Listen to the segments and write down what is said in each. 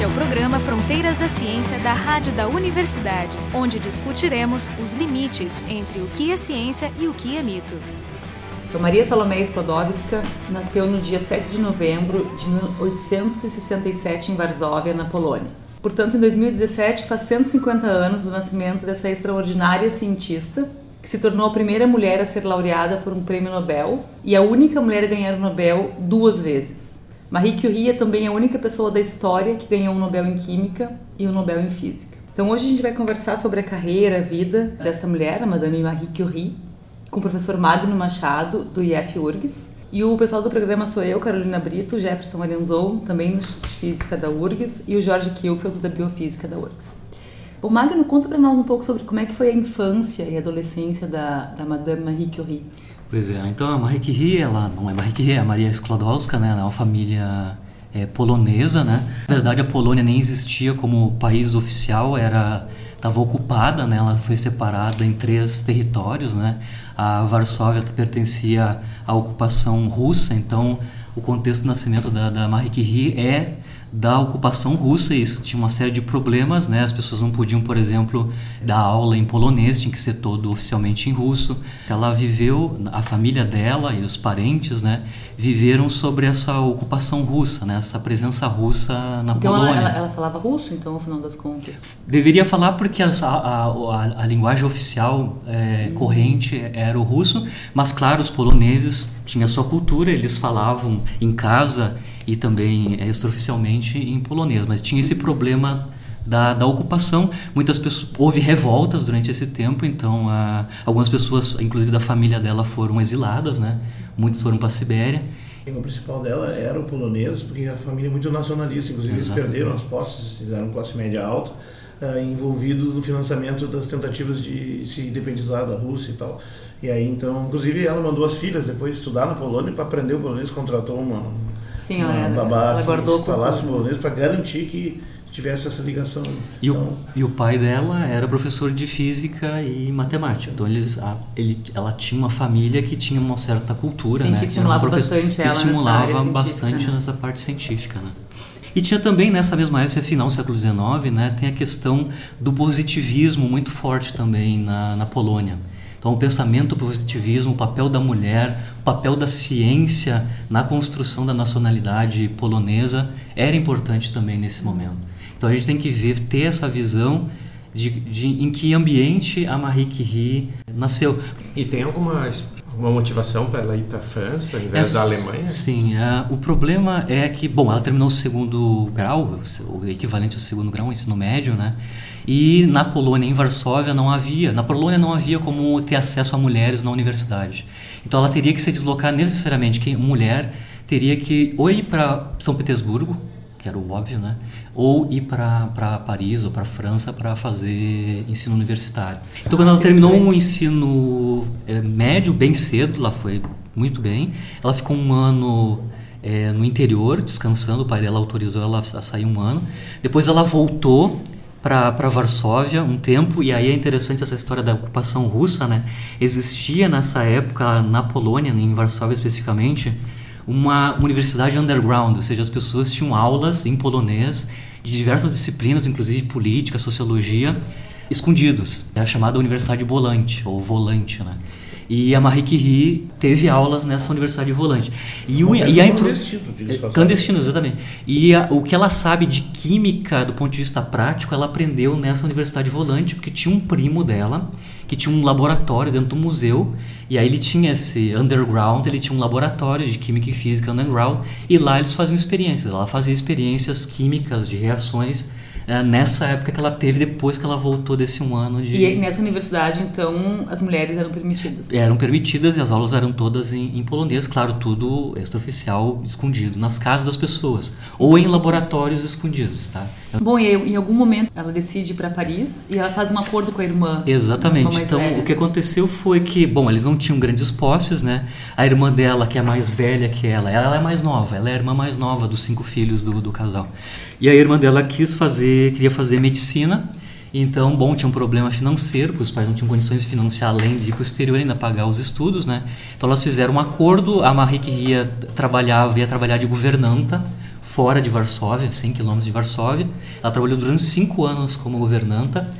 Este é o programa Fronteiras da Ciência da Rádio da Universidade, onde discutiremos os limites entre o que é ciência e o que é mito. Então, Maria Salomé Sklodowska nasceu no dia 7 de novembro de 1867 em Varsóvia, na Polônia. Portanto, em 2017 faz 150 anos do nascimento dessa extraordinária cientista que se tornou a primeira mulher a ser laureada por um prêmio Nobel e a única mulher a ganhar o Nobel duas vezes. Marie Curie é também a única pessoa da história que ganhou um Nobel em Química e um Nobel em Física. Então hoje a gente vai conversar sobre a carreira, a vida desta mulher, a Madame Marie Curie, com o professor Magno Machado, do IF URGS. E o pessoal do programa sou eu, Carolina Brito, Jefferson Arianzou, também do Instituto de Física da URGS, e o Jorge Kielfeld, da Biofísica da URGS. O Magno, conta para nós um pouco sobre como é que foi a infância e adolescência da, da Madame Marie Curie. Pois é, então a Marie Curie, ela não é Marie Curie, é a Maria Sklodowska, né? Ela é uma família é, polonesa, né? Na verdade, a Polônia nem existia como país oficial, era estava ocupada, né? Ela foi separada em três territórios, né? A Varsóvia pertencia à ocupação russa, então o contexto do nascimento da, da Marie Curie é da ocupação russa e isso tinha uma série de problemas, né? As pessoas não podiam, por exemplo, dar aula em polonês, tinha que ser todo oficialmente em russo. Ela viveu, a família dela e os parentes, né, viveram sobre essa ocupação russa, né, essa presença russa na então Polônia. Ela, ela, ela falava russo, então, no final das contas? Deveria falar porque as, a, a, a, a, linguagem oficial é, hum. corrente era o russo, mas claro, os poloneses tinham a sua cultura, eles falavam em casa e também é, extraoficialmente em polonês, mas tinha esse problema da, da ocupação. Muitas pessoas houve revoltas durante esse tempo, então a, algumas pessoas, inclusive da família dela, foram exiladas, né? Muitos foram para a Sibéria. O principal dela era o polonês, porque a família é muito nacionalista, inclusive eles perderam as posses, fizeram classe média alta, uh, envolvidos no financiamento das tentativas de se independizar da Rússia e tal. E aí então, inclusive ela mandou as filhas depois estudar na Polônia para aprender o polonês, contratou uma Sim, uma ela, babá ela guardou que falasse polonês para garantir que tivesse essa ligação. E, então, o, e o pai dela era professor de física e matemática. Então eles, a, ele, ela tinha uma família que tinha uma certa cultura, Sim, né? Que estimulava bastante que ela estimulava nessa bastante né? nessa parte científica, né? E tinha também nessa mesma época, final do século XIX, né, tem a questão do positivismo muito forte também na, na Polônia. Então, o pensamento positivismo, o papel da mulher, o papel da ciência na construção da nacionalidade polonesa era importante também nesse momento. Então, a gente tem que ver, ter essa visão de, de em que ambiente a Marie Curie nasceu. E tem alguma uma motivação para ela ir para a França ao invés é, da Alemanha? Sim, uh, o problema é que, bom, ela terminou o segundo grau, o equivalente ao segundo grau, o ensino médio, né? E na Polônia, em Varsóvia, não havia. Na Polônia não havia como ter acesso a mulheres na universidade. Então ela teria que se deslocar necessariamente. Que mulher teria que ou ir para São Petersburgo, que era o óbvio, né? Ou ir para Paris ou para França para fazer ensino universitário. Então, quando ela terminou o ensino é, médio, bem cedo, lá foi muito bem, ela ficou um ano é, no interior, descansando. O pai dela autorizou ela a sair um ano. Depois, ela voltou para Varsóvia um tempo, e aí é interessante essa história da ocupação russa, né? Existia nessa época, na Polônia, em Varsóvia especificamente, uma universidade underground, ou seja, as pessoas tinham aulas em polonês de diversas disciplinas, inclusive política, sociologia, escondidos. É a chamada Universidade Volante, ou Volante, né? E a Marie Curie teve aulas nessa universidade volante. E, o, e a intro... clandestino, clandestino, exatamente. E a, o que ela sabe de química do ponto de vista prático, ela aprendeu nessa universidade volante, porque tinha um primo dela que tinha um laboratório dentro do museu, e aí ele tinha esse underground, ele tinha um laboratório de química e física underground, e lá eles faziam experiências. Ela fazia experiências químicas de reações é, nessa época que ela teve depois que ela voltou desse um ano de... E nessa universidade, então, as mulheres eram permitidas? Eram permitidas e as aulas eram todas em, em polonês, claro, tudo extraoficial, escondido, nas casas das pessoas, ou em laboratórios escondidos, tá? Bom, e em algum momento ela decide ir para Paris e ela faz um acordo com a irmã. Exatamente. Então, velha. o que aconteceu foi que, bom, eles não tinham grandes posses, né? A irmã dela, que é mais velha que ela, ela é mais nova, ela é a irmã mais nova dos cinco filhos do, do casal. E a irmã dela quis fazer, queria fazer medicina. Então, bom, tinha um problema financeiro, porque os pais não tinham condições de financiar além de ir para o exterior ainda pagar os estudos, né? Então elas fizeram um acordo, a Marie que ia trabalhava, ia trabalhar de governanta fora de Varsóvia, 100 quilômetros de Varsóvia. Ela trabalhou durante cinco anos como governanta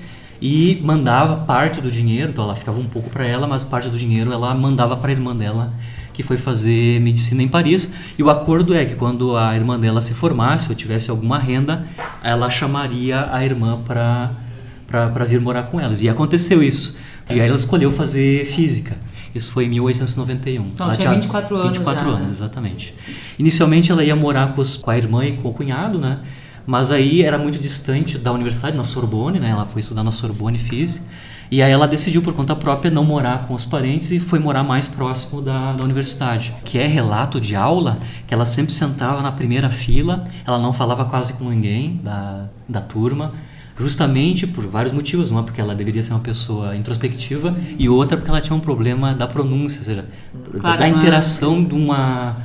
e mandava parte do dinheiro, então ela ficava um pouco para ela, mas parte do dinheiro ela mandava para a irmã dela que foi fazer medicina em Paris. E o acordo é que quando a irmã dela se formasse ou tivesse alguma renda, ela chamaria a irmã para vir morar com elas. E aconteceu isso. E aí ela escolheu fazer física. Isso foi em 1891. Então, ela tinha 24 anos 24 já, anos, né? exatamente. Inicialmente ela ia morar com, os, com a irmã e com o cunhado, né? Mas aí era muito distante da universidade, na Sorbonne, né? Ela foi estudar na Sorbonne Física. E aí ela decidiu por conta própria não morar com os parentes e foi morar mais próximo da, da universidade. Que é relato de aula que ela sempre sentava na primeira fila, ela não falava quase com ninguém da, da turma, justamente por vários motivos. Uma porque ela deveria ser uma pessoa introspectiva e outra porque ela tinha um problema da pronúncia, ou seja, Claro, da interação de uma,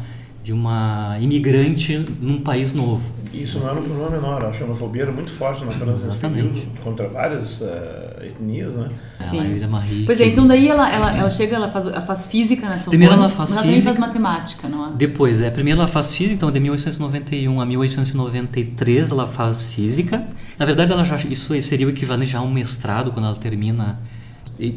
de uma imigrante num país novo. Isso não era um problema menor, a xenofobia era muito forte na França nesse Exatamente. período, contra várias eh, etnias, né? Sim. Ela, Marie, Pois é, então daí ela, ela, ela chega, ela faz, ela faz física na Sorbonne. Primeiro ela faz mas ela também física. faz matemática, não é? Depois, é, primeiro ela faz física, então de 1891 a 1893 ela faz física. Na verdade, ela já, isso seria o equivalente a um mestrado quando ela termina.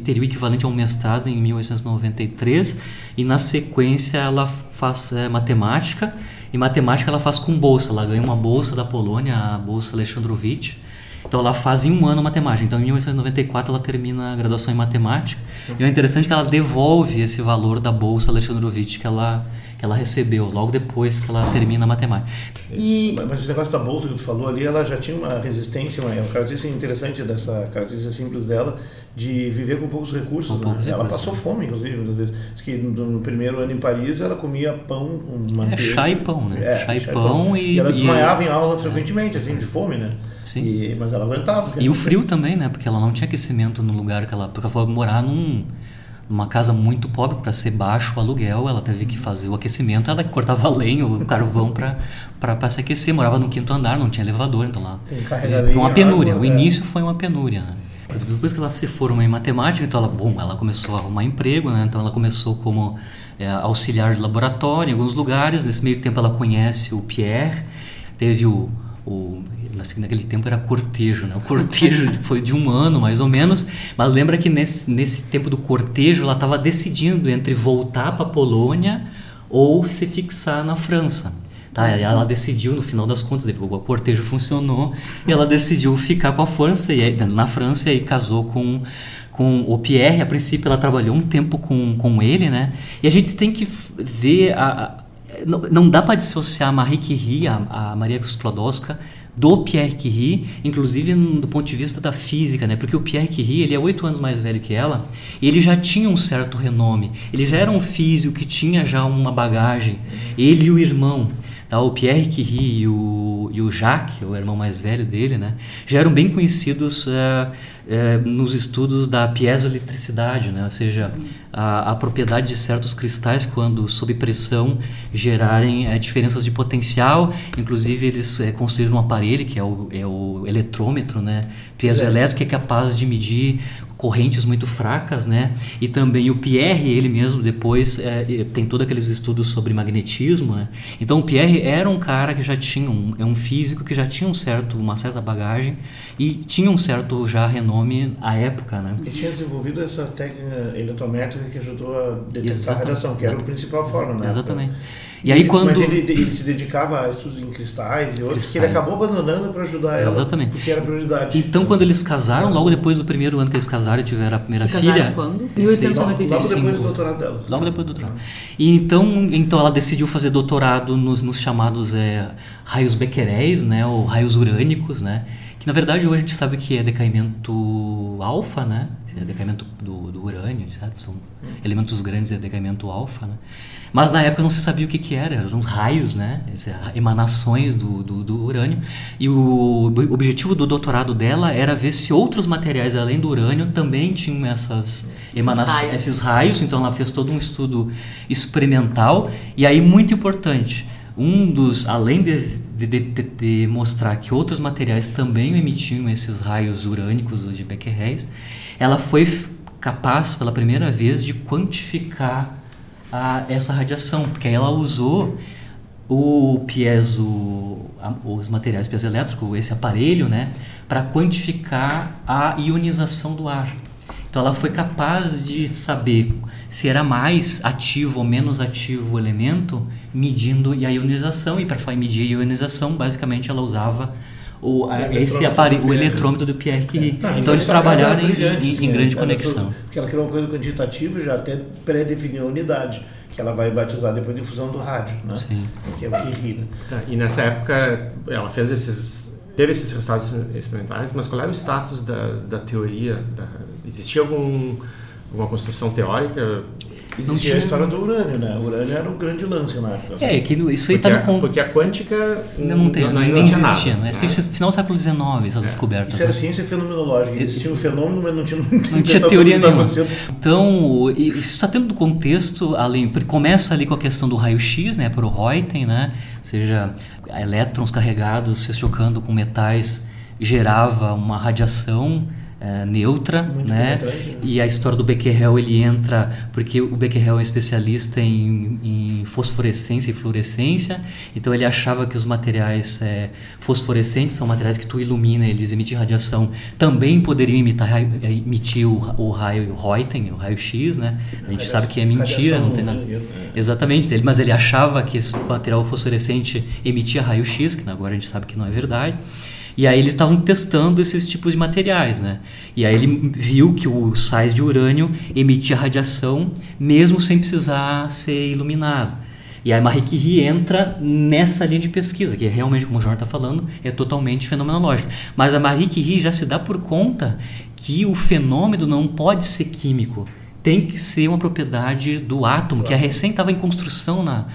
Teria o equivalente a um mestrado em 1893 e na sequência ela faz é, matemática e matemática ela faz com bolsa, ela ganha uma bolsa da Polônia, a bolsa Alexandrovitch. Então ela faz em um ano matemática. Então em 1894 ela termina a graduação em matemática. E o interessante é que ela devolve esse valor da bolsa Alexandrovitch que ela que ela recebeu logo depois que ela termina a matemática. E Mas- Mas esse negócio da bolsa que tu falou ali, ela já tinha uma resistência, uma, uma característica interessante dessa característica simples dela, de viver com poucos recursos. Com né? poucos ela recursos. passou fome, inclusive, muitas vezes. Diz que no, no primeiro ano em Paris ela comia pão, com manteiga. É chá e pão, né? É, chá e pão e, ela e- desmaiava em aula frequentemente, assim, de fome, né? Sim. E- mas ela aguentava. E o ela- frio também, né? Porque ela não tinha aquecimento no lugar que ela. Porque ela foi morar num, numa casa muito pobre, para ser baixo o aluguel, ela teve que fazer o aquecimento, ela cortava lenha, o carvão para se aquecer. Morava no quinto andar, não tinha elevador, então lá. Foi uma penúria. água, o é. início foi uma penúria, né? Depois que ela se formou em matemática, então ela, bom, ela começou a arrumar emprego, né? Então ela começou como é, auxiliar de laboratório em alguns lugares. Nesse meio tempo ela conhece o Pierre, teve o, o assim, naquele tempo era cortejo, né? O cortejo foi de um ano mais ou menos, mas lembra que nesse, nesse tempo do cortejo ela estava decidindo entre voltar para a Polônia ou se fixar na França. Tá, ela decidiu, no final das contas, o cortejo funcionou e ela decidiu ficar com a França, e aí, na França, e aí casou com, com o Pierre. A princípio, ela trabalhou um tempo com, com ele, né? E a gente tem que ver. A- não, não dá para dissociar Marie Curie, a, a Maria Sklodowska, do Pierre Curie, inclusive do ponto de vista da física, né? Porque o Pierre Curie, ele é oito anos mais velho que ela, e ele já tinha um certo renome. Ele já era um físico que tinha já uma bagagem. Ele e o irmão, tá? o Pierre Curie e o, e o Jacques, o irmão mais velho dele, né? Já eram bem conhecidos eh, eh, nos estudos da piezoeletricidade, né? Ou seja, a, a propriedade de certos cristais quando sob pressão gerarem eh, diferenças de potencial. Inclusive eles construíram um aparelho que é o, é o eletrômetro, né? Piezoelétrico que é capaz de medir correntes muito fracas, né? E também o Pierre, ele mesmo depois eh, tem todos aqueles estudos sobre magnetismo, né? Então o Pierre era um cara que já tinha um, é um físico que já tinha um certo, uma certa bagagem e tinha um certo já renome à época, né? Ele tinha desenvolvido essa técnica eletrométrica que ajudou a detectar a Exatamente. radiação, que era a principal forma, né? Exatamente. E aí quando Mas ele, ele se dedicava a estudos em cristais e outros que ele acabou abandonando para ajudar ela. Exatamente. Porque era prioridade. Então, quando eles casaram, logo depois do primeiro ano que eles casaram e tiveram a primeira casaram filha. quando? Logo, 1895. logo depois do doutorado dela. Logo depois do doutorado. E então, então ela decidiu fazer doutorado nos, nos chamados é, raios bequeréis, né, ou raios urânicos, né, que na verdade hoje a gente sabe que é decaimento alfa, né, decaimento do, do urânio, sabe? São elementos grandes é decaimento alfa, né. Mas na época não se sabia o que, que era, eram raios, né? esse- Emanações do, do, do urânio. E o ob- objetivo do doutorado dela era ver se outros materiais além do urânio também tinham essas emanações, raios. esses raios. Então ela fez todo um estudo experimental. E aí, muito importante, um dos, além de, de, de- de mostrar que outros materiais também emitiam esses raios urânicos de Becquerels, ela foi capaz pela primeira vez de quantificar a, essa radiação, porque ela usou o piezo, os materiais piezoelétricos, esse aparelho, né, para quantificar a ionização do ar. Então ela foi capaz de saber se era mais ativo ou menos ativo o elemento, medindo a ionização. E para medir a ionização, basicamente ela usava o, a, esse aparelho, o eletrômetro do Pierre Curie. É. então eles trabalharam em, em, em, grande conexão. porque ela criou uma coisa quantitativa já até pré-definiu a unidade que ela vai batizar depois de fusão do rádio, né? Sim. Que é o Curie. Né? Tá, e nessa época ela fez esses teve esses resultados experimentais, mas qual era o status da, da teoria? Da, existia algum alguma construção teórica não tinha a história do urânio, né? O urânio era um grande lance na época. É, que isso aí está no ponto. Porque a quântica não, não, tem, não, nem existia. Nada, né? né? Final do século XIX, essas é. descobertas. Isso era né? ciência fenomenológica. Existia um fenômeno, mas não tinha, não tinha teoria nenhuma. Então, isso está tendo do contexto, além, começa ali com a questão do raio-x, né? Por Reuter, né? Ou seja, elétrons carregados se chocando com metais gerava uma radiação é, neutra, né? né? E a história do Becquerel ele entra porque o Becquerel é um especialista em, em fosforescência e fluorescência, então ele achava que os materiais é, fosforescentes são materiais que tu ilumina, eles emitem radiação, também poderiam imitar, é, emitir o, o raio Reuter, o raio X, né? A gente sabe que é mentira, não tem nada. Né? Exatamente, mas ele achava que esse material fosforescente emitia raio X, que agora a gente sabe que não é verdade. E aí eles estavam testando esses tipos de materiais, né? E aí ele viu que o sais de urânio emitia radiação mesmo sem precisar ser iluminado. E aí Marie Curie entra nessa linha de pesquisa, que é realmente, como o Jorge está falando, é totalmente fenomenológica. Mas a Marie Curie já se dá por conta que o fenômeno não pode ser químico tem que ser uma propriedade do átomo, que a recém estava em construção na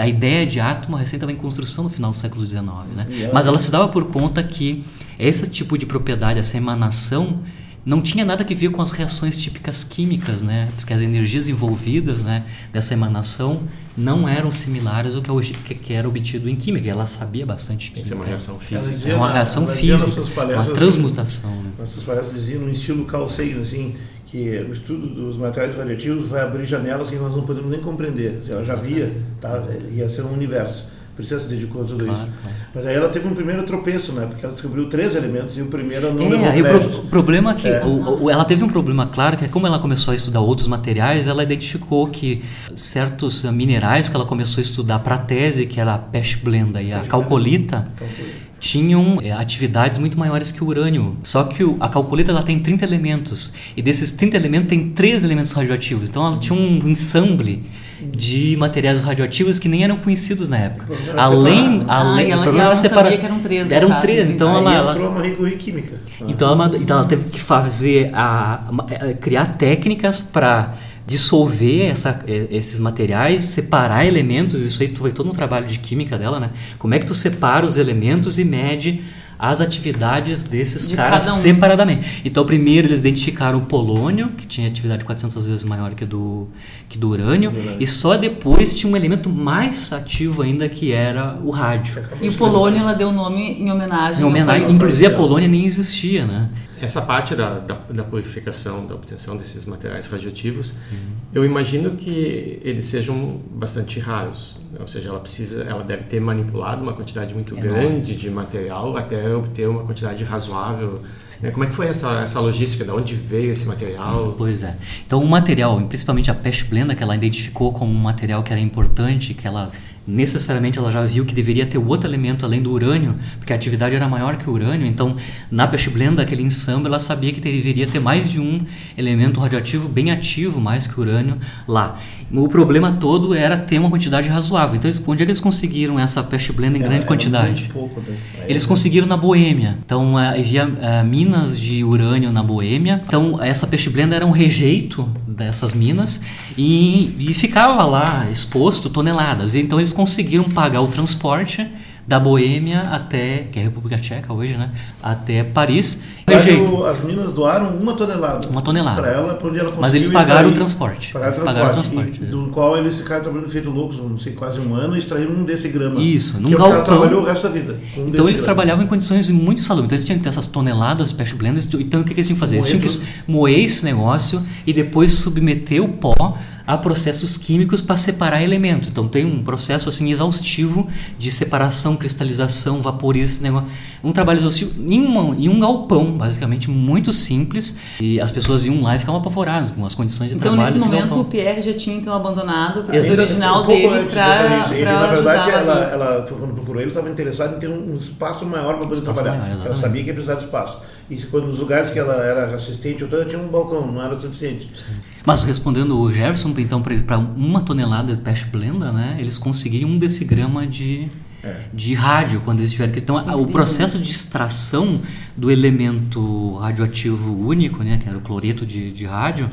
a ideia de átomo recém estava em construção no final do século XIX, né? Mas ela se dava por conta que esse tipo de propriedade, essa emanação, não tinha nada a ver com as reações típicas químicas, né? Porque as energias envolvidas, né, dessa emanação não eram similares ao que, que era obtido em química. Ela sabia bastante química. Isso é uma reação física. É uma reação física, uma transmutação. Assim, né? As suas palestras diziam no estilo Carl Sagan, assim, que o estudo dos materiais radioativos vai abrir janelas que nós não podemos nem compreender. Ela já via, tá? ia ser um universo. Ela se dedicou a tudo claro, isso. Claro. Mas aí ela teve um primeiro tropeço, né? Porque ela descobriu três elementos e o primeiro não é, aí o, problema é que é. O, o, ela teve um problema claro, que é como ela começou a estudar outros materiais, ela identificou que certos minerais que ela começou a estudar para a tese, que era a pechblenda e a calcolita, calcolita tinham é, atividades muito maiores que o urânio. Só que o, a calculeta ela tem 30 elementos e desses 30 elementos tem 3 elementos radioativos. Então ela tinha um ensemble de materiais radioativos que nem eram conhecidos na época. Além, além, ah, ela, ela, ela separa... que eram três. Eram três, então ela, ela entrou uma química. Então ela, então ela teve que fazer a, a criar técnicas para dissolver essa, esses materiais, separar elementos, isso aí foi todo um trabalho de química dela, né? Como é que tu separa os elementos e mede as atividades desses de caras um. separadamente. Então, primeiro eles identificaram o polônio, que tinha atividade 400 vezes maior que do, que do urânio, e só depois tinha um elemento mais ativo ainda, que era o rádio. E o polônio ela deu o nome em homenagem. Em homenagem, inclusive a Polônia nem existia, né? Essa parte da, da, da, purificação, da obtenção desses materiais radioativos, uhum. eu imagino que eles sejam bastante raros. Ou seja, ela precisa, ela deve ter manipulado uma quantidade muito é grande de material até obter uma quantidade razoável. Né? Como é que foi essa, essa logística? De onde veio esse material? Pois é. Então, o material, principalmente a peste blenda, que ela identificou como um material que era importante, que ela necessariamente ela já viu que deveria ter outro elemento além do urânio, porque a atividade era maior que o urânio, então na peste blenda, aquele ensemble, ela sabia que deveria ter mais de um elemento radioativo bem ativo, mais que o urânio lá. O problema todo era ter uma quantidade razoável. Então, eles, onde é que eles conseguiram essa peste blenda em grande quantidade? Pouco, né? Eles conseguiram na Boêmia. Então, havia uh, minas de urânio na Boêmia. Então, essa peste blenda era um rejeito dessas minas e, e ficava lá exposto toneladas. Então, eles conseguiram pagar o transporte da Boêmia até, que é a República Tcheca hoje, né? Até Paris. Rejeito. As minas doaram uma tonelada. Uma tonelada. Para ela, para onde ela Mas eles pagaram o transporte. Pagaram, eles pagaram o transporte. do qual eles ficaram trabalhando feito loucos, não sei, quase um ano, e extraíram um desse grama. Isso, num que galpão. O trabalhou o resto da vida. Um então eles grama. trabalhavam em condições muito salubres. Então eles tinham que ter essas toneladas de peixe blenders. Então o que, que eles tinham que fazer? Eles tinham que moer esse negócio e depois submeter o pó há processos químicos para separar elementos. Então tem um processo assim exaustivo de separação, cristalização, vaporização, negócio. um trabalho exaustivo em, uma, em um galpão, basicamente muito simples, e as pessoas iam lá e ficavam apavoradas com as condições de então, trabalho. Então nesse momento o Pierre já tinha então abandonado o processo original um dele para ele, na verdade, ela, ela, quando procurou ele, estava interessada em ter um espaço maior para poder espaço trabalhar. Maior, ela sabia que ia precisar de espaço. E quando nos lugares que ela era assistente, eu tinha um balcão, não era suficiente. Sim. Mas respondendo o Jefferson, então, para uma tonelada de peixe blenda, né, eles conseguiam um decigrama de, é. de rádio quando eles tiveram que. Então, o processo de extração do elemento radioativo único, né, que era o cloreto de, de rádio,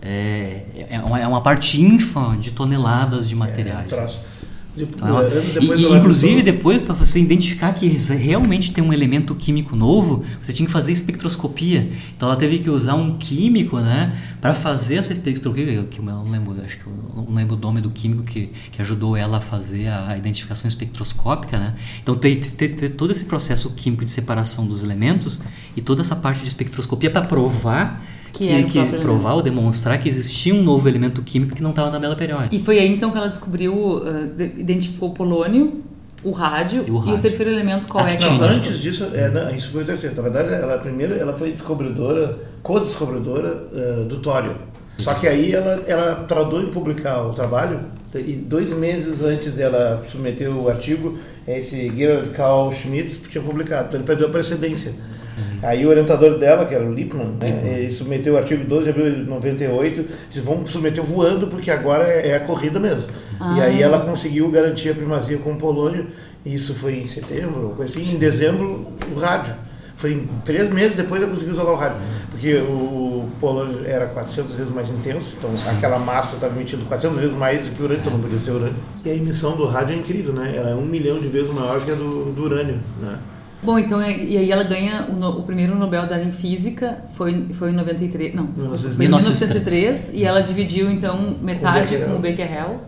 é, é, uma, é uma parte ínfima de toneladas de é, materiais. É, então, e, e inclusive depois para você identificar que realmente tem um elemento químico novo, você tinha que fazer espectroscopia. Então ela teve que usar um químico, né, para fazer essa espectroscopia. Que eu não lembro, acho que não lembro o nome do químico que, que ajudou ela a fazer a identificação espectroscópica, né. Então tem, tem, tem todo esse processo químico de separação dos elementos e toda essa parte de espectroscopia para provar que, que, que provar ou demonstrar que existia um novo elemento químico que não estava na tabela periódica. E foi aí então que ela descobriu, uh, identificou o polônio, o rádio e o, rádio. E o terceiro elemento qual é? Não, antes disso, é, não, isso foi o terceiro. Na verdade, ela primeiro ela foi descobridora, co-descobridora uh, do tório. Só que aí ela, ela tardou em publicar o trabalho e dois meses antes dela submeter o artigo, esse Gerard Karl Schmidt tinha publicado. Então ele perdeu a precedência. Uhum. Aí o orientador dela, que era o Lippmann, né, ele submeteu o artigo 12 de abril de 98, disse, vamos submeter voando porque agora é, é a corrida mesmo. Ah. E aí ela conseguiu garantir a primazia com o Polônio, isso foi em setembro, coisa assim, em dezembro o rádio. Foi três meses depois ela conseguiu usar o rádio, porque o polônio era 400 vezes mais intenso, então Sim. aquela massa estava emitindo 400 vezes mais do que o urânio, então não podia ser urânio. E a emissão do rádio é incrível, né? Ela é um milhão de vezes maior que a do, do urânio, né? Bom, então, é, e aí ela ganha o, o, primeiro Nobel dela em Física, foi, foi em 93, não, foi em 1903, e ela dividiu, então, metade com o Becquerel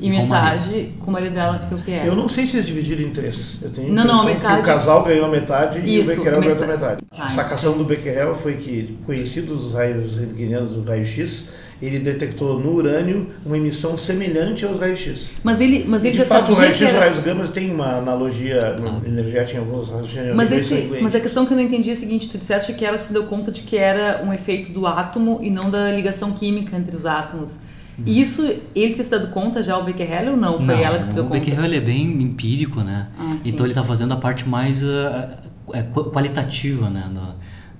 e metade com o marido dela, que é o Pierre. Eu não sei se eles dividiram em três. Eu tenho não, não, metade. o casal ganhou a metade Isso, e o Becquerel ganhou a metade. A sacação do Becquerel foi que, conhecidos os raios rentgenianos do raio-x, ele detectou no urânio uma emissão semelhante aos raios-x. Mas ele, mas ele de já fato, sabia o raio-x e era... raios gama tem uma analogia ah. energética em alguns raios mas, esse, mas a questão que eu não entendi é a seguinte, tu disseste que ela te deu conta de que era um efeito do átomo e não da ligação química entre os átomos. E uhum. isso, ele tinha se dado conta já, o Becquerel, ou não? Foi não, ela que se deu conta? O Becquerel é bem empírico, né? Ah, então ele está fazendo a parte mais uh, qualitativa, né?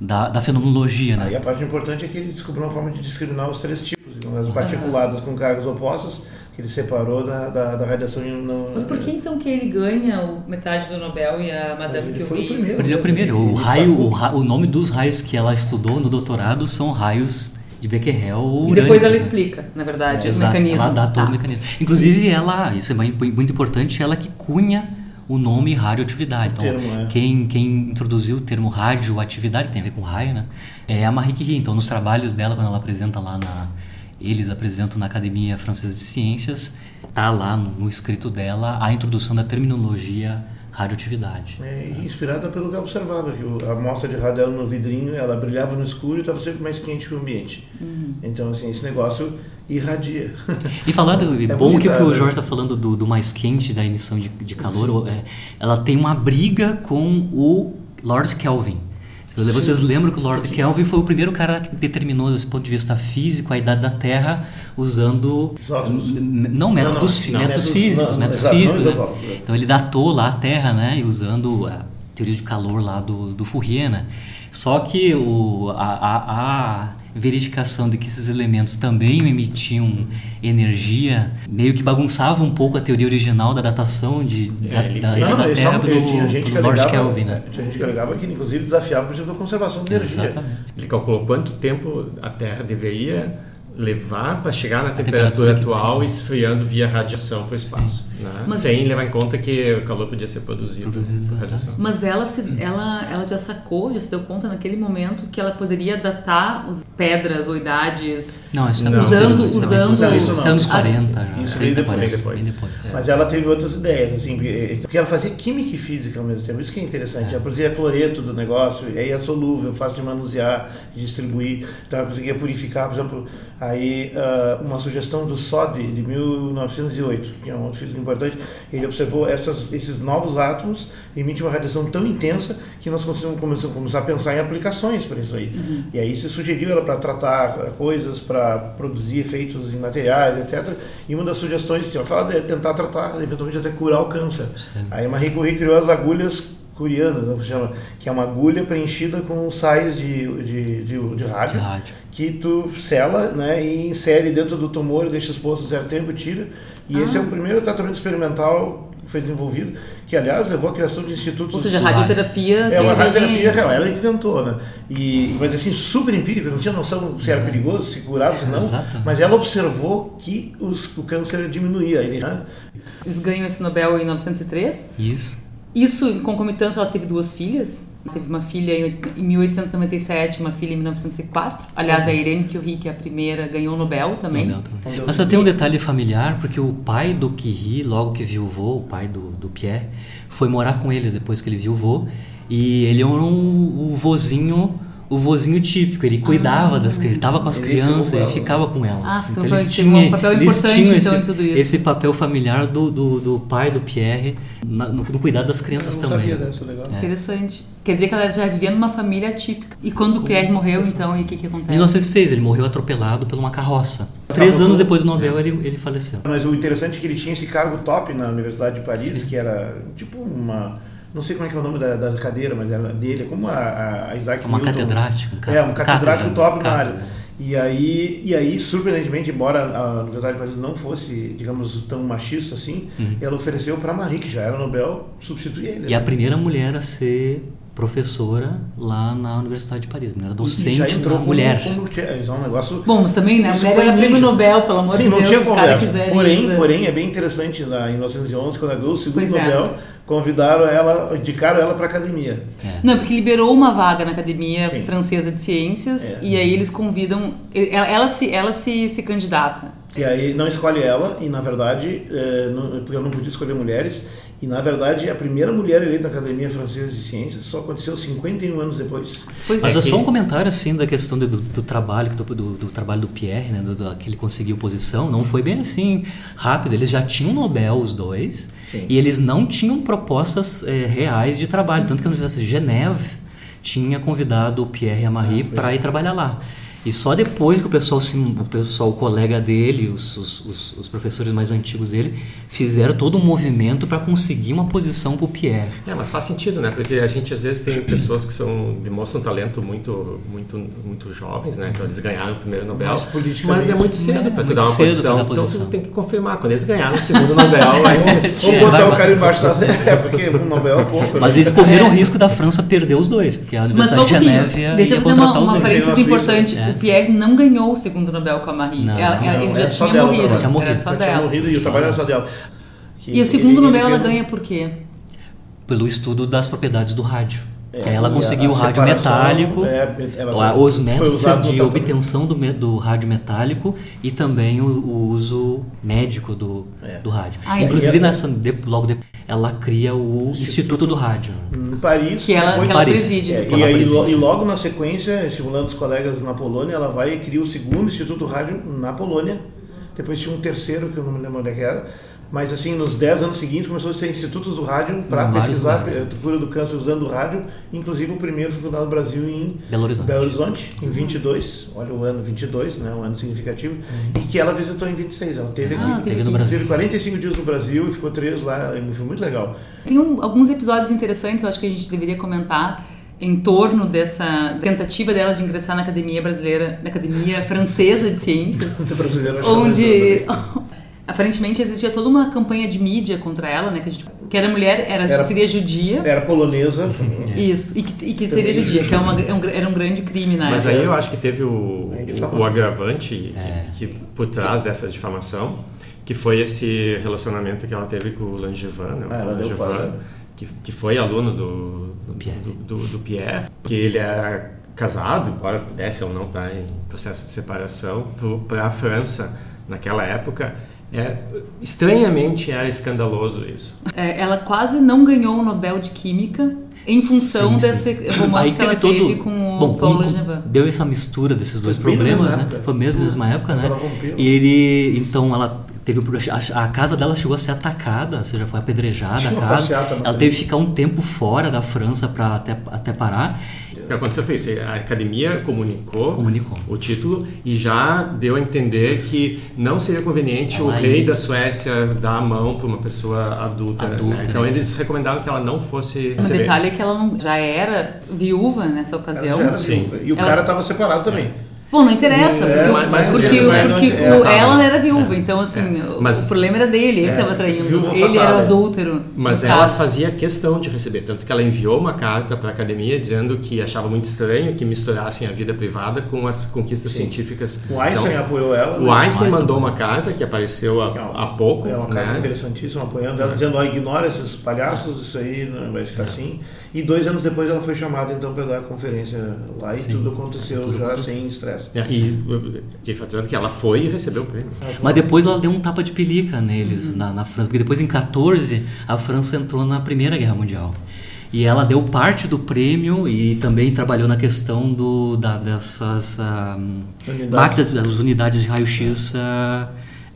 Da, da fenomenologia. Né? Aí a parte importante é que ele descobriu uma forma de discriminar os três tipos, as particuladas com cargas opostas, que ele separou da, da, da radiação. No, Mas por que então que ele ganha o metade do Nobel e a Madame Curie? Foi o primeiro. Ele é o primeiro. O, raio, o, ra, o nome dos raios que ela estudou no doutorado são raios de Becquerel. E depois ela explica, na verdade, é, o exato, mecanismo. Ela dá todo tá. o mecanismo. Inclusive, ela, isso é muito importante, ela que cunha o nome radioatividade. Então, termo, é. quem, quem introduziu o termo radioatividade, que tem a ver com raio, né, é a Marie Curie. Então, nos trabalhos dela, quando ela apresenta lá na. Eles apresentam na Academia Francesa de Ciências, tá lá no, no escrito dela a introdução da terminologia radioatividade. É, inspirada pelo que eu observava, que a amostra de radel no vidrinho, ela brilhava no escuro e estava sempre mais quente que o ambiente. Uhum. Então, assim, esse negócio irradia. E falando, é bom que o que o Jorge está falando do, do, mais quente, da emissão de, de calor, é, ela tem uma briga com o Lord Kelvin. Vocês Sim. lembram que o Lord Kelvin foi o primeiro cara que determinou, desse ponto de vista físico, a idade da Terra usando não métodos, não, não, métodos não, físicos, métodos físicos. Né? Então ele datou lá a Terra, né, usando a teoria de calor lá do, do Fourier, né? Só que o, a, a, a verificação de que esses elementos também emitiam energia meio que bagunçava um pouco a teoria original da datação de, é, da, da, não, da Terra do, tinha gente do Lord Kelvin. Né? Tinha gente que alegava que inclusive desafiava o princípio da conservação de energia. Exatamente. Ele calculou quanto tempo a Terra deveria levar para chegar na temperatura, temperatura atual, esfriando via radiação para o espaço, né? sem levar em conta que o calor podia ser produzido, produzido por radiação. Mas ela, se, ela, ela já sacou, já se deu conta naquele momento que ela poderia datar as pedras ou idades não, isso não, usando, isso usando não, isso não. anos 40 já. Isso depois. depois. depois. É. Mas ela teve outras ideias, assim, porque ela fazia química e física ao mesmo tempo, isso que é interessante. É. Ela produzia cloreto do negócio, aí é solúvel, fácil de manusear, de distribuir, então ela conseguia purificar, por exemplo, a Aí, uh, uma sugestão do SOD de 1908, que é um outro físico importante, ele observou essas, esses novos átomos emitem uma radiação tão intensa que nós começamos a começar a pensar em aplicações para isso aí. Uhum. E aí se sugeriu ela para tratar coisas, para produzir efeitos em materiais, etc. E uma das sugestões tinha falado é tentar tratar, eventualmente até curar o câncer. Sim. Aí a Marie Curie criou as agulhas curianas, né, chama, que é uma agulha preenchida com sais de, de, de, de, rádio, de, rádio, que tu sela né, e insere dentro do tumor, deixa exposto certo tempo, tira. E ah. esse é o primeiro tratamento experimental que foi desenvolvido, que aliás levou à criação de institutos. Ou seja, a radioterapia. É uma radioterapia real, ela inventou, né? E, mas assim, super empírica, não tinha noção se era perigoso, se curava, se não. Exatamente. Mas ela observou que os, o câncer diminuía. Ele, né? Eles ganham esse Nobel em 1903. Isso. Isso, em concomitância, ela teve duas filhas. Teve uma filha em 1897, uma filha em 1904. Aliás, a Irene Curie, que é a primeira, ganhou o Nobel também. Nobel também. Mas só tem um detalhe familiar, porque o pai do Curie, logo que viu o vô, o pai do, do Pierre, foi morar com eles depois que ele viu o vô. E ele era um, o vozinho o vozinho típico, ele cuidava ah, das crianças, estava com as crianças, ele ficava com elas. Ah, então, então eles tinham, um papel eles tinham então, esse, isso. esse papel familiar do, do, do pai do Pierre, na, no, no, cuidado das crianças Eu não também. Sabia dessa, legal. É. Interessante. Quer dizer que ela já vivia numa família típica. E quando o Pierre morreu, então, e o que, que acontece? Em 1906, ele morreu atropelado por uma carroça. Três anos depois do Nobel, é. ele, ele faleceu. Mas o interessante é que ele tinha esse cargo top na Universidade de Paris, Sim. que era tipo uma não sei como é que é o nome da, da cadeira, mas era dele, é como a, a Isaac Uma Newton. catedrático. É, um catedrático top na área. E aí, e aí, surpreendentemente, embora a Universidade de Paris não fosse, digamos, tão machista assim, uhum. ela ofereceu para Marie, que já era Nobel, substituir ele. E a primeira mulher a ser professora lá na Universidade de Paris, mulher docente, já entrou como, mulher. Como, é um negócio. Bom, mas também, né? A mulher era prêmio Nobel, pelo amor Sim, de Deus. Sim, não tinha conversa. Porém, porém, é bem interessante lá em 1911, quando ela ganhou o segundo pois é. Nobel, é convidaram ela, indicaram ela para a academia. É. Não, porque liberou uma vaga na Academia Sim. Francesa de Ciências é. e aí eles convidam, ela, ela, se, ela se, se candidata. E aí não escolhe ela, e na verdade, é, não, porque eu não podia escolher mulheres, e na verdade a primeira mulher eleita na Academia Francesa de Ciências só aconteceu 51 anos depois. Pois Mas é, é só um comentário assim da questão do, do trabalho, do, do, do, trabalho do Pierre, né, do, do, que ele conseguiu posição, não foi bem assim rápido. Eles já tinham Nobel os dois Sim. e eles não tinham propostas é, reais de trabalho, tanto que a Universidade de Geneve tinha convidado o Pierre e a Marie ah, para ir trabalhar lá. E só depois que o pessoal, o pessoal, o colega dele, os, os, os, professores mais antigos dele, fizeram todo um movimento para conseguir uma posição para o Pierre. É, mas faz sentido, né? Porque a gente às vezes tem pessoas que são demonstram um talento muito, muito, muito jovens, né? Então eles ganharam o primeiro Nobel. Mas, mas é muito cedo para tu dar uma posição. Então tu tem que confirmar. Quando eles ganharam o segundo Nobel, aí Vamos botar o cara embaixo da É, porque um Nobel é pouco. Mas né? eles correram o risco da França perder os dois, porque a Universidade de Geneve ia, Deixa eu fazer uma, uma parênteses importante. É. O Pierre não ganhou o segundo Nobel com a Marie. Não, ela, não, ele já tinha dela, morrido. Tinha morrido. Era só dela. Tinha morrido e o trabalho era só dela. Que e o segundo Nobel ela ganha por quê? Pelo estudo das propriedades do rádio. É, ela conseguiu o rádio metálico, é, os métodos de obtenção do, do rádio metálico e também o, o uso médico do, é. do rádio. Ah, Inclusive, nessa, de, logo depois, ela cria o Instituto, Instituto do Rádio. Em Paris. Que ela, que ela preside. É, e, aí, e logo na sequência, estimulando os colegas na Polônia, ela vai e cria o segundo Instituto do Rádio na Polônia. Depois tinha um terceiro, que eu não me lembro onde é era mas assim, nos 10 anos seguintes começou a ser institutos do rádio para pesquisar a cura do câncer usando o rádio. Inclusive o primeiro foi fundado no Brasil em Belo Horizonte, Belo Horizonte em 22, olha o ano 22, né, um ano significativo, uhum. e que ela visitou em 26. Ela teve, ah, aqui, teve, no Brasil. teve 45 dias no Brasil e ficou três lá, e foi muito legal. Tem um, alguns episódios interessantes, eu acho que a gente deveria comentar em torno dessa tentativa dela de ingressar na Academia Brasileira, na Academia Francesa de Ciências, onde aparentemente existia toda uma campanha de mídia contra ela, né? Que, a gente, que era mulher, era, era seria judia. Era polonesa. Isso, e que, e que seria judia, que é uma, é era um grande crime na Mas aí eu acho que teve o, o, o agravante é. que, que, por trás dessa difamação, que foi esse relacionamento que ela teve com o Langevin, né? Ah, o Langevin, que, que foi aluno do, do, Pierre. Do, do, do Pierre, que ele era casado, embora pudesse ou não estar em processo de separação, para a França naquela época é, estranhamente é escandaloso isso. É, ela quase não ganhou o Nobel de Química em função sim, sim. desse romance que ela todo, teve com o Bom, Paul como Langevin. deu essa mistura desses dois Foi problemas, né? época. Foi mesmo na mesma época, né? E ele, então, ela teve a, casa dela chegou a ser atacada, ou seja, foi apedrejada a casa. passeata Ela frente. teve que ficar um tempo fora da França para até, até parar. O que aconteceu foi isso, a academia comunicou, Comunicou. o título e já deu a entender que não seria conveniente o Ela rei ia- da Suécia dar a mão para uma pessoa adulta. né? Adulta, Então né? eles recomendaram que ela não fosse Um receber. detalhe é que ela não- já era viúva nessa Ela ocasião. já era Sim. viúva. E o Ela- cara estava separado também. Bom, não interessa, É, porque, mas- mas porque, porque mas é, o- tá, ela né? era viúva, então assim, o- Mas- o problema era dele, ele É, estava traindo, viúva ele fatal, era o é. adúltero. Mas ela caso. fazia questão de receber, tanto que ela enviou uma carta para a academia dizendo que achava muito estranho que misturassem a vida privada com as conquistas científicas. O Einstein Então, apoiou ela. o né? Einstein Einstein mandou apoiou. uma carta que apareceu há, é há pouco, É uma carta né? interessantíssima, apoiando ela, dizendo, ó, ignora esses palhaços, isso aí não vai É. ficar assim. E dois anos depois ela foi chamada então para dar a conferência lá e Sim. tudo aconteceu Tudo já aconteceu. sem estresse. É, E, e enfatizando que ela foi e recebeu o prêmio. Mas depois ela deu um tapa de pelica neles na, na França, porque depois em 14 a França entrou na Primeira Guerra Mundial. E ela deu parte do prêmio e também trabalhou na questão do, da, dessas ah, Unidades. máquinas, as unidades de raio-x ah,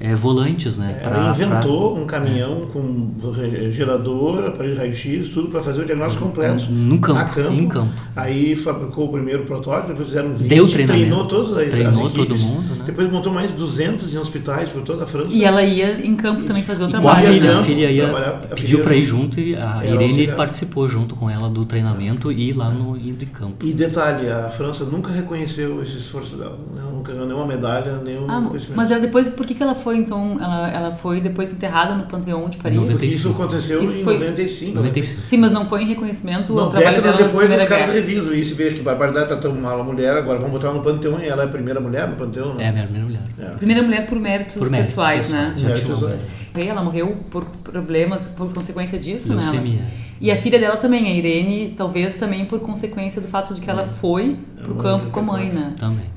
eh, volantes, né? Ela pra- inventou um caminhão com re- gerador, aparelho raio-x, tudo para fazer o diagnóstico completo. No campo, a campo. em campo. Aí fabricou o primeiro protótipo, depois fizeram 20, Deu treinamento. treinou todas as, Treinou as todo mundo, né? Depois montou mais 200 em hospitais por toda a França. E ela ia em campo também fazer o E com a trabalho. filha, né? a filha ia, pediu para ir junto. e a Ela Irene participou junto com ela do treinamento e lá no indo em campo. E detalhe, a França nunca reconheceu esse esforço dela. né? Nunca ganhou nenhuma medalha, nenhum Ah, reconhecimento. mas ela depois, por que, que ela foi então? Ela, ela foi depois enterrada no Panteão de Paris? 95. Isso aconteceu Isso em foi- 95. 95. Sim, mas não foi em reconhecimento Não, ao trabalho décadas dela depois os caras revisam isso e vê que barbaridade tá tão mal a mulher, agora vamos botar ela no Panteão e ela é a primeira mulher no Panteão. É a Né? primeira mulher. É. Primeira mulher por méritos, Por méritos pessoais, pessoais, né? É, uma pessoais. Ela morreu por problemas, por consequência disso, né? Leucemia. E a filha dela também, a Irene, talvez também por consequência do fato de que ela foi pro campo com a mãe, depois. né? Também.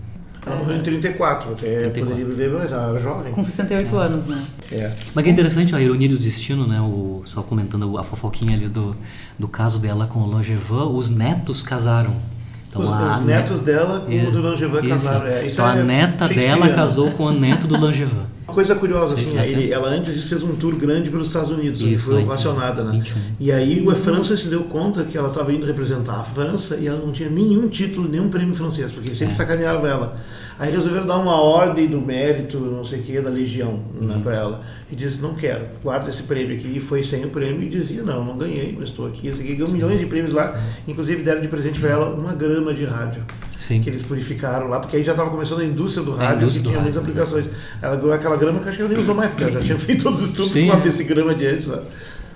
Ela morreu em 34, até 34. poderia viver, mas ela era jovem. Com 68 anos, né? É. Mas que interessante a ironia do destino, né? O, só comentando a fofoquinha ali do, do caso dela com o Langevin, os netos casaram. Então, Os, a os ne- netos dela com É, o do Langevin casaram. É, isso então a é neta dela casou com o neto do Langevin. Coisa curiosa, assim, Sim, sim, ele- ela antes disso fez um tour grande pelos Estados Unidos, onde Isso, foi ovacionada, né? 21. E aí o França se deu conta que ela estava indo representar a França e ela não tinha nenhum título, nenhum prêmio francês, porque ele sempre É. sacaneava ela. Aí resolveram dar uma ordem do mérito, não sei o que, da legião Uhum. né, para ela. E disse, não quero, guarda esse prêmio aqui. E foi sem o prêmio e dizia, não, não ganhei, mas estou aqui. Esse aqui ganhou milhões de prêmios lá. Inclusive deram de presente para ela uma grama de rádio Sim. que eles purificaram lá, porque aí já estava começando a indústria do A rádio, indústria que tinha muitas rádio, aplicações. Ela ganhou aquela grama que eu acho que ela nem usou mais, porque ela já tinha feito todos os estudos Sim, com a desse grama de antes lá.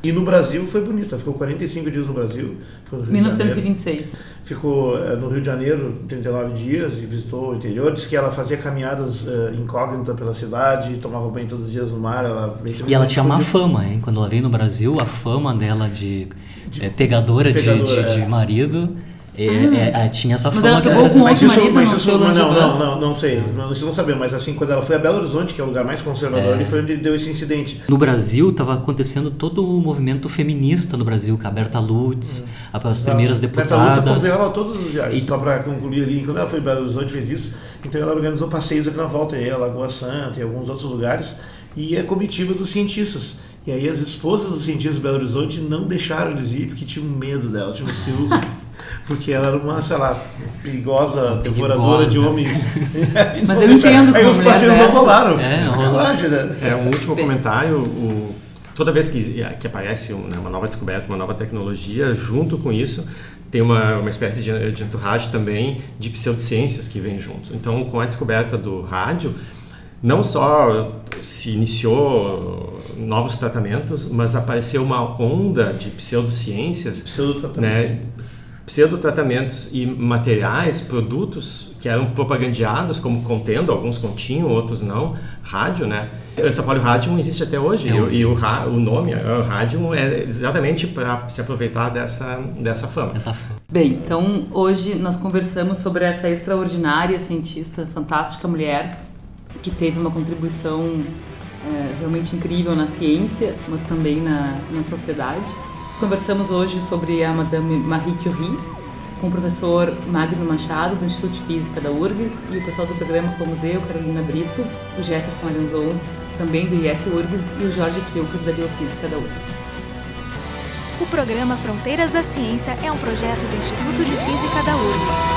E no Brasil foi bonita, ficou 45 dias no Brasil. Ficou no Rio de Janeiro. 1926. Ficou eh, no Rio de Janeiro 39 dias e visitou o interior. Disse que ela fazia caminhadas eh, incógnita pela cidade, tomava banho todos os dias no mar. Ela E ela tinha má escondia- fama, hein? Quando ela veio no Brasil, a fama dela de, eh, pegadora, de- pegadora, de, de é. marido é, é, é, tinha essa Mas fama ela dela. pegou com Mas isso, marido, mas não isso- foi o mas não, Langevin? não, não, não sei, não, isso não sabemos, mas assim, quando ela foi a Belo Horizonte, que é o lugar mais conservador, É. ali foi onde deu esse incidente. No Brasil estava acontecendo todo o movimento feminista no Brasil, com a Berta Lutz, as primeiras Berta Lúcia deputadas. acompanhou ela todos os viagens. E- Só para concluir ali, quando ela foi em Belo Horizonte fez isso, então ela organizou passeios aqui na volta, aí, a Lagoa Santa e alguns outros lugares, e a comitiva dos cientistas. E aí as esposas dos cientistas de Belo Horizonte não deixaram eles ir porque tinham medo dela, tinham ciúme. Porque ela era uma, sei lá, perigosa, devoradora de homens. Mas eu entendo Aí os passeios não rolaram. É, né? É, um último comentário. O, toda vez que, que aparece né, uma nova descoberta, uma nova tecnologia, junto com isso, tem uma, uma espécie de, de entourage também de pseudociências que vem junto. Então, com a descoberta do rádio, não só se iniciou novos tratamentos, mas apareceu uma onda de pseudociências Pseudotratamento. né, pseudotratamentos e materiais, produtos que eram propagandeados como contendo, alguns continham, outros não, rádio, né? Essa polirrádio existe até hoje, É e, hoje. e o, ra- o nome, o rádio, é exatamente para se aproveitar dessa, dessa fama. Essa fama. Bem, então hoje nós conversamos sobre essa extraordinária cientista, fantástica mulher, que teve uma contribuição é, realmente incrível na ciência, mas também na, na sociedade. Conversamos hoje sobre a Madame Marie Curie, com o professor Magno Machado, do Instituto de Física da URGS, e o pessoal do programa fomos eu, Carolina Brito, o Jefferson Arenzon, também do IF URGS, e o Jorge Kilford, da Biofísica da URGS. O programa Fronteiras da Ciência é um projeto do Instituto de Física da URGS.